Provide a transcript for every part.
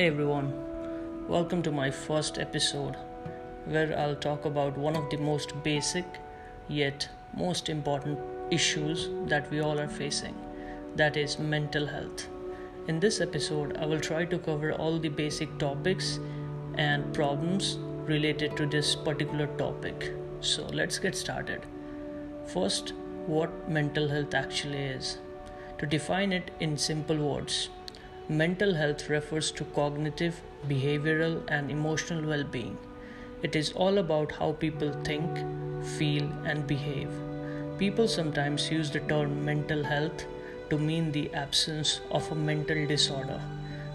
Hey everyone, welcome to my first episode where I'll talk about one of the most basic yet most important issues that we all are facing that is mental health. In this episode, I will try to cover all the basic topics and problems related to this particular topic. So let's get started. First, what mental health actually is. To define it in simple words, mental health refers to cognitive, behavioral, and emotional well being. It is all about how people think, feel, and behave. People sometimes use the term mental health to mean the absence of a mental disorder,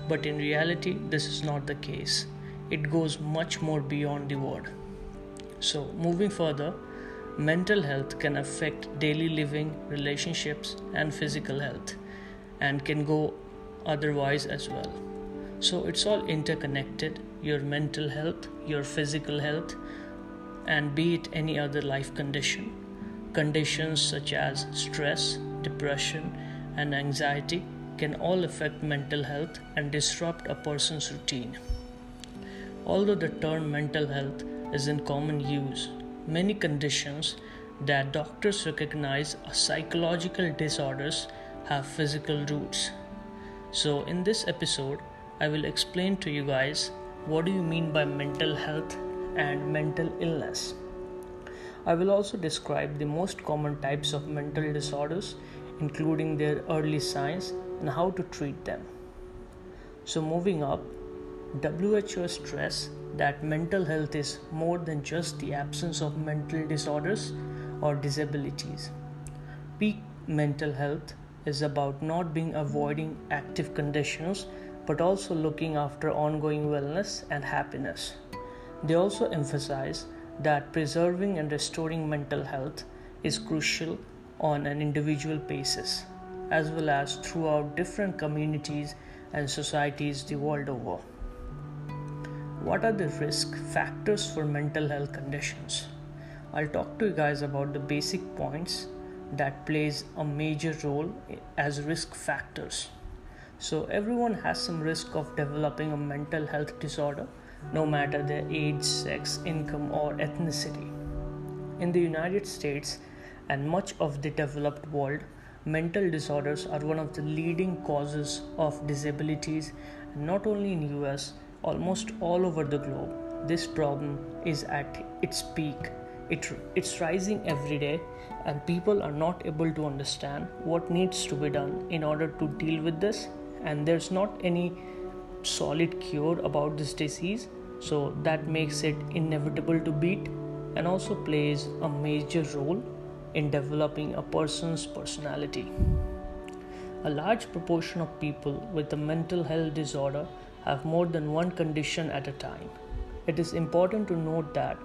but in reality, this is not the case. It goes much more beyond the word. So, moving further, mental health can affect daily living, relationships, and physical health, and can go otherwise as well. So, it's all interconnected your mental health, your physical health, and be it any other life condition. Conditions such as stress, depression, and anxiety can all affect mental health and disrupt a person's routine. Although the term mental health is in common use, many conditions that doctors recognize as psychological disorders have physical roots. So, in this episode, I will explain to you guys what do you mean by mental health and mental illness. I will also describe the most common types of mental disorders, including their early signs and how to treat them. So, moving up, WHO stress that mental health is more than just the absence of mental disorders or disabilities. Peak mental health is about not being avoiding active conditions but also looking after ongoing wellness and happiness. They also emphasize that preserving and restoring mental health is crucial on an individual basis as well as throughout different communities and societies the world over. What are the risk factors for mental health conditions? I'll talk to you guys about the basic points that plays a major role as risk factors. So everyone has some risk of developing a mental health disorder no matter their age, sex, income or ethnicity. In the United States and much of the developed world, mental disorders are one of the leading causes of disabilities not only in US almost all over the globe. This problem is at its peak. It, it's rising every day, and people are not able to understand what needs to be done in order to deal with this. And there's not any solid cure about this disease, so that makes it inevitable to beat and also plays a major role in developing a person's personality. A large proportion of people with a mental health disorder have more than one condition at a time. It is important to note that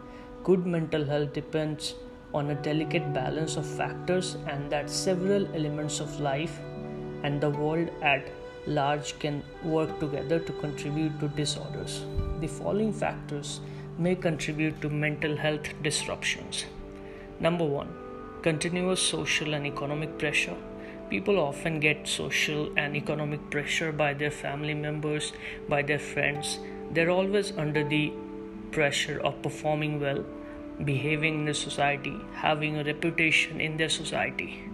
good mental health depends on a delicate balance of factors and that several elements of life and the world at large can work together to contribute to disorders. The following factors may contribute to mental health disruptions. Number 1 continuous social and economic pressure People often get social and economic pressure by their family members, by their friends. They're always under the pressure of performing well, behaving in the society, having a reputation in their society.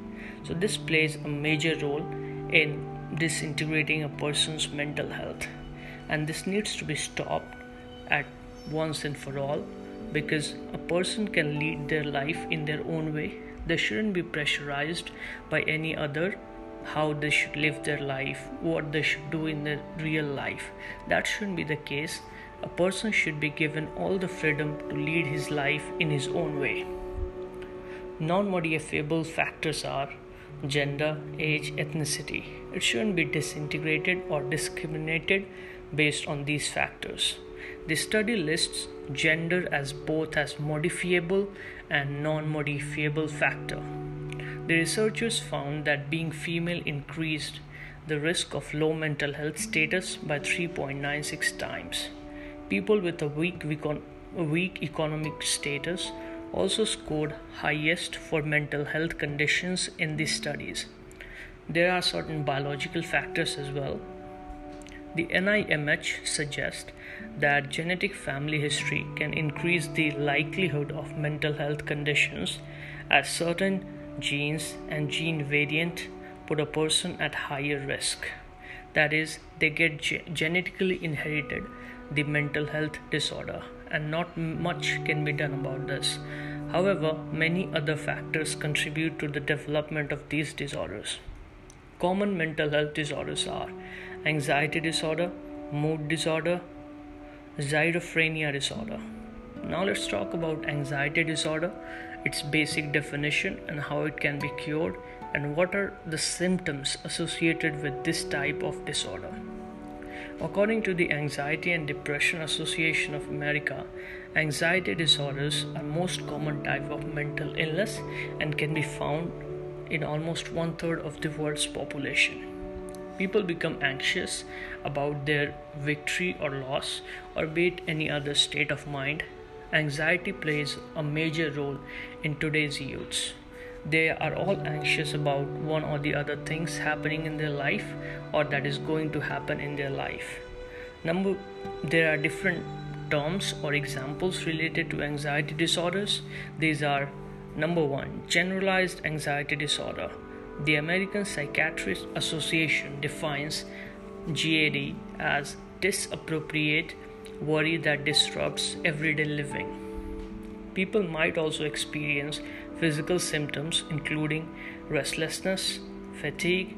So, this plays a major role in disintegrating a person's mental health, and this needs to be stopped at once and for all because a person can lead their life in their own way they shouldn't be pressurized by any other how they should live their life, what they should do in their real life. That shouldn't be the case. A person should be given all the freedom to lead his life in his own way. Non modifiable factors are gender, age, ethnicity. It shouldn't be disintegrated or discriminated based on these factors. The study lists gender as both as modifiable and non-modifiable factor. The researchers found that being female increased the risk of low mental health status by 3.96 times. People with a weak, weak economic status also scored highest for mental health conditions in these studies. There are certain biological factors as well The NIMH suggests that genetic family history can increase the likelihood of mental health conditions as certain genes and gene variant put a person at higher risk. That is, they get ge- genetically inherited the mental health disorder, and not much can be done about this. However, many other factors contribute to the development of these disorders. Common mental health disorders are anxiety disorder, mood disorder, schizophrenia disorder. Now let's talk about anxiety disorder, its basic definition and how it can be cured and what are the symptoms associated with this type of disorder. According to the Anxiety and Depression Association of America, anxiety disorders are most common type of mental illness and can be found in almost one third of the world's population. People become anxious about their victory or loss, or be it any other state of mind. Anxiety plays a major role in today's youths. They are all anxious about one or the other things happening in their life or that is going to happen in their life. Number there are different terms or examples related to anxiety disorders. These are Number 1 Generalized Anxiety Disorder. The American Psychiatric Association defines GAD as disappropriate worry that disrupts everyday living. People might also experience physical symptoms including restlessness, fatigue,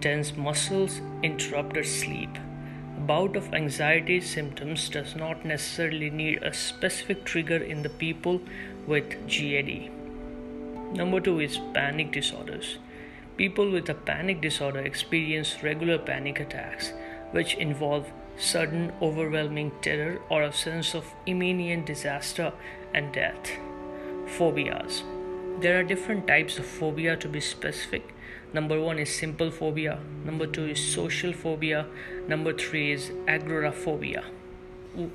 tense muscles, interrupted sleep. A bout of anxiety symptoms does not necessarily need a specific trigger in the people with GAD. Number two is panic disorders. People with a panic disorder experience regular panic attacks, which involve sudden, overwhelming terror or a sense of imminent disaster and death. Phobias. There are different types of phobia to be specific. Number one is simple phobia, number two is social phobia, number three is agoraphobia.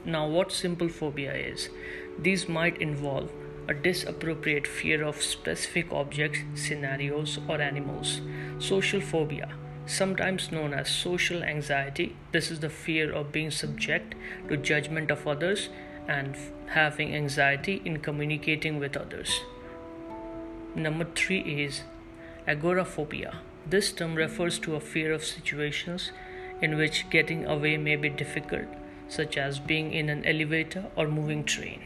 Now, what simple phobia is? These might involve a disappropriate fear of specific objects, scenarios, or animals. Social phobia, sometimes known as social anxiety, this is the fear of being subject to judgment of others and having anxiety in communicating with others. Number 3 is agoraphobia. This term refers to a fear of situations in which getting away may be difficult, such as being in an elevator or moving train.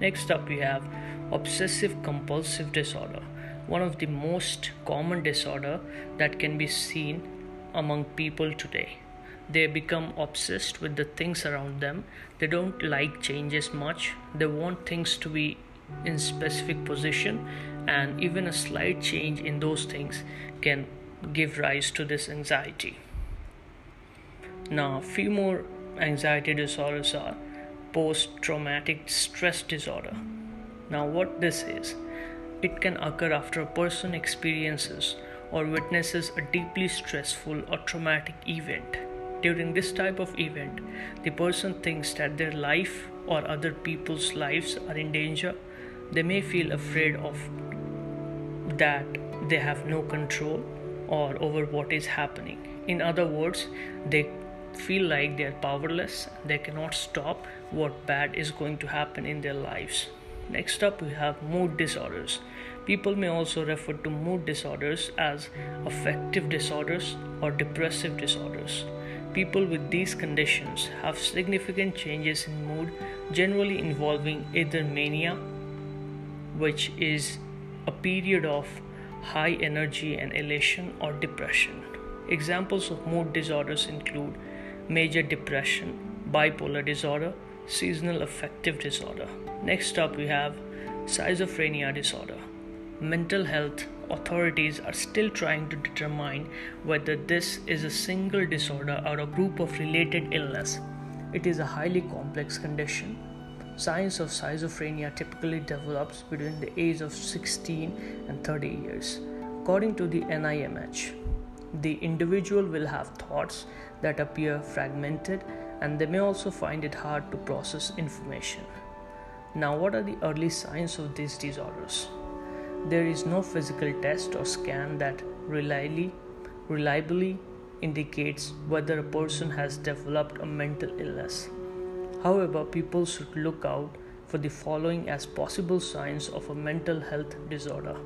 Next up, we have obsessive compulsive disorder, one of the most common disorder that can be seen among people today. They become obsessed with the things around them. They don't like changes much. They want things to be in specific position and even a slight change in those things can give rise to this anxiety. Now, a few more anxiety disorders are post traumatic stress disorder. Now, what this is, it can occur after a person experiences or witnesses a deeply stressful or traumatic event. During this type of event, the person thinks that their life or other people's lives are in danger. They may feel afraid of that they have no control or over what is happening. In other words, they feel like they are powerless, they cannot stop what bad is going to happen in their lives. Next up, we have mood disorders. People may also refer to mood disorders as affective disorders or depressive disorders. People with these conditions have significant changes in mood, generally involving either mania, which is a period of high energy and elation, or depression. Examples of mood disorders include major depression, bipolar disorder, seasonal affective disorder. Next up, we have schizophrenia disorder. Mental health authorities are still trying to determine whether this is a single disorder or a group of related illness. It is a highly complex condition. Science of schizophrenia typically develops between the age of 16 and 30 years. According to the NIMH, the individual will have thoughts that appear fragmented and they may also find it hard to process information. Now, what are the early signs of these disorders? There is no physical test or scan that reliably, reliably indicates whether a person has developed a mental illness. However, people should look out for the following as possible signs of a mental health disorder.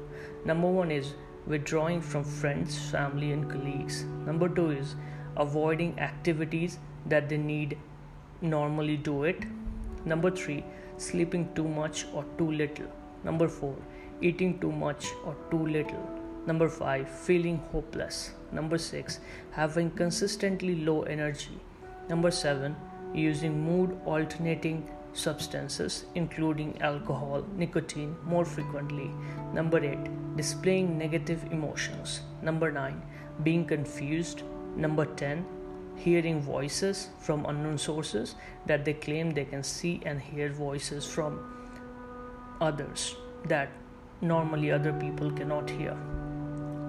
Number one is withdrawing from friends, family, and colleagues. Number two is avoiding activities that they need normally do it. Number three, sleeping too much or too little. Number four, eating too much or too little. Number five, feeling hopeless. Number six, having consistently low energy. Number seven, using mood alternating substances, including alcohol, nicotine, more frequently. Number 8. Displaying negative emotions. Number 9. Being confused. Number 10. Hearing voices from unknown sources that they claim they can see and hear voices from others that normally other people cannot hear.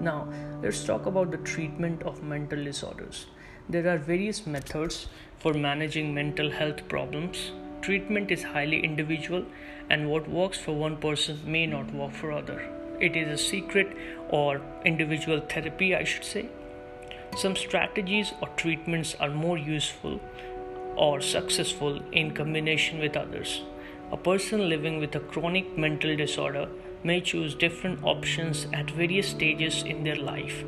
Now, let's talk about the treatment of mental disorders. There are various methods for managing mental health problems Treatment is highly individual, and what works for one person may not work for other. It is a secret or individual therapy, I should say. Some strategies or treatments are more useful or successful in combination with others. A person living with a chronic mental disorder may choose different options at various stages in their life.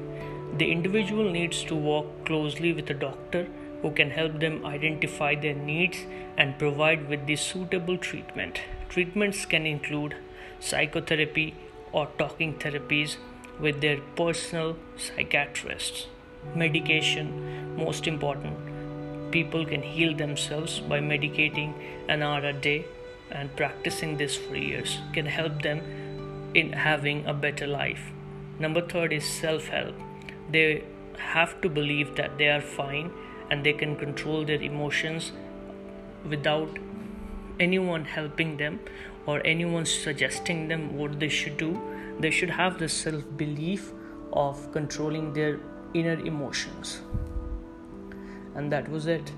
The individual needs to work closely with a doctor who can help them identify their needs and provide with the suitable treatment. Treatments can include psychotherapy or talking therapies with their personal psychiatrists. Medication, most important. People can heal themselves by medicating an hour a day and practicing this for years can help them in having a better life. Number third is self help. They have to believe that they are fine and they can control their emotions without anyone helping them or anyone suggesting them what they should do. They should have the self belief of controlling their inner emotions. And that was it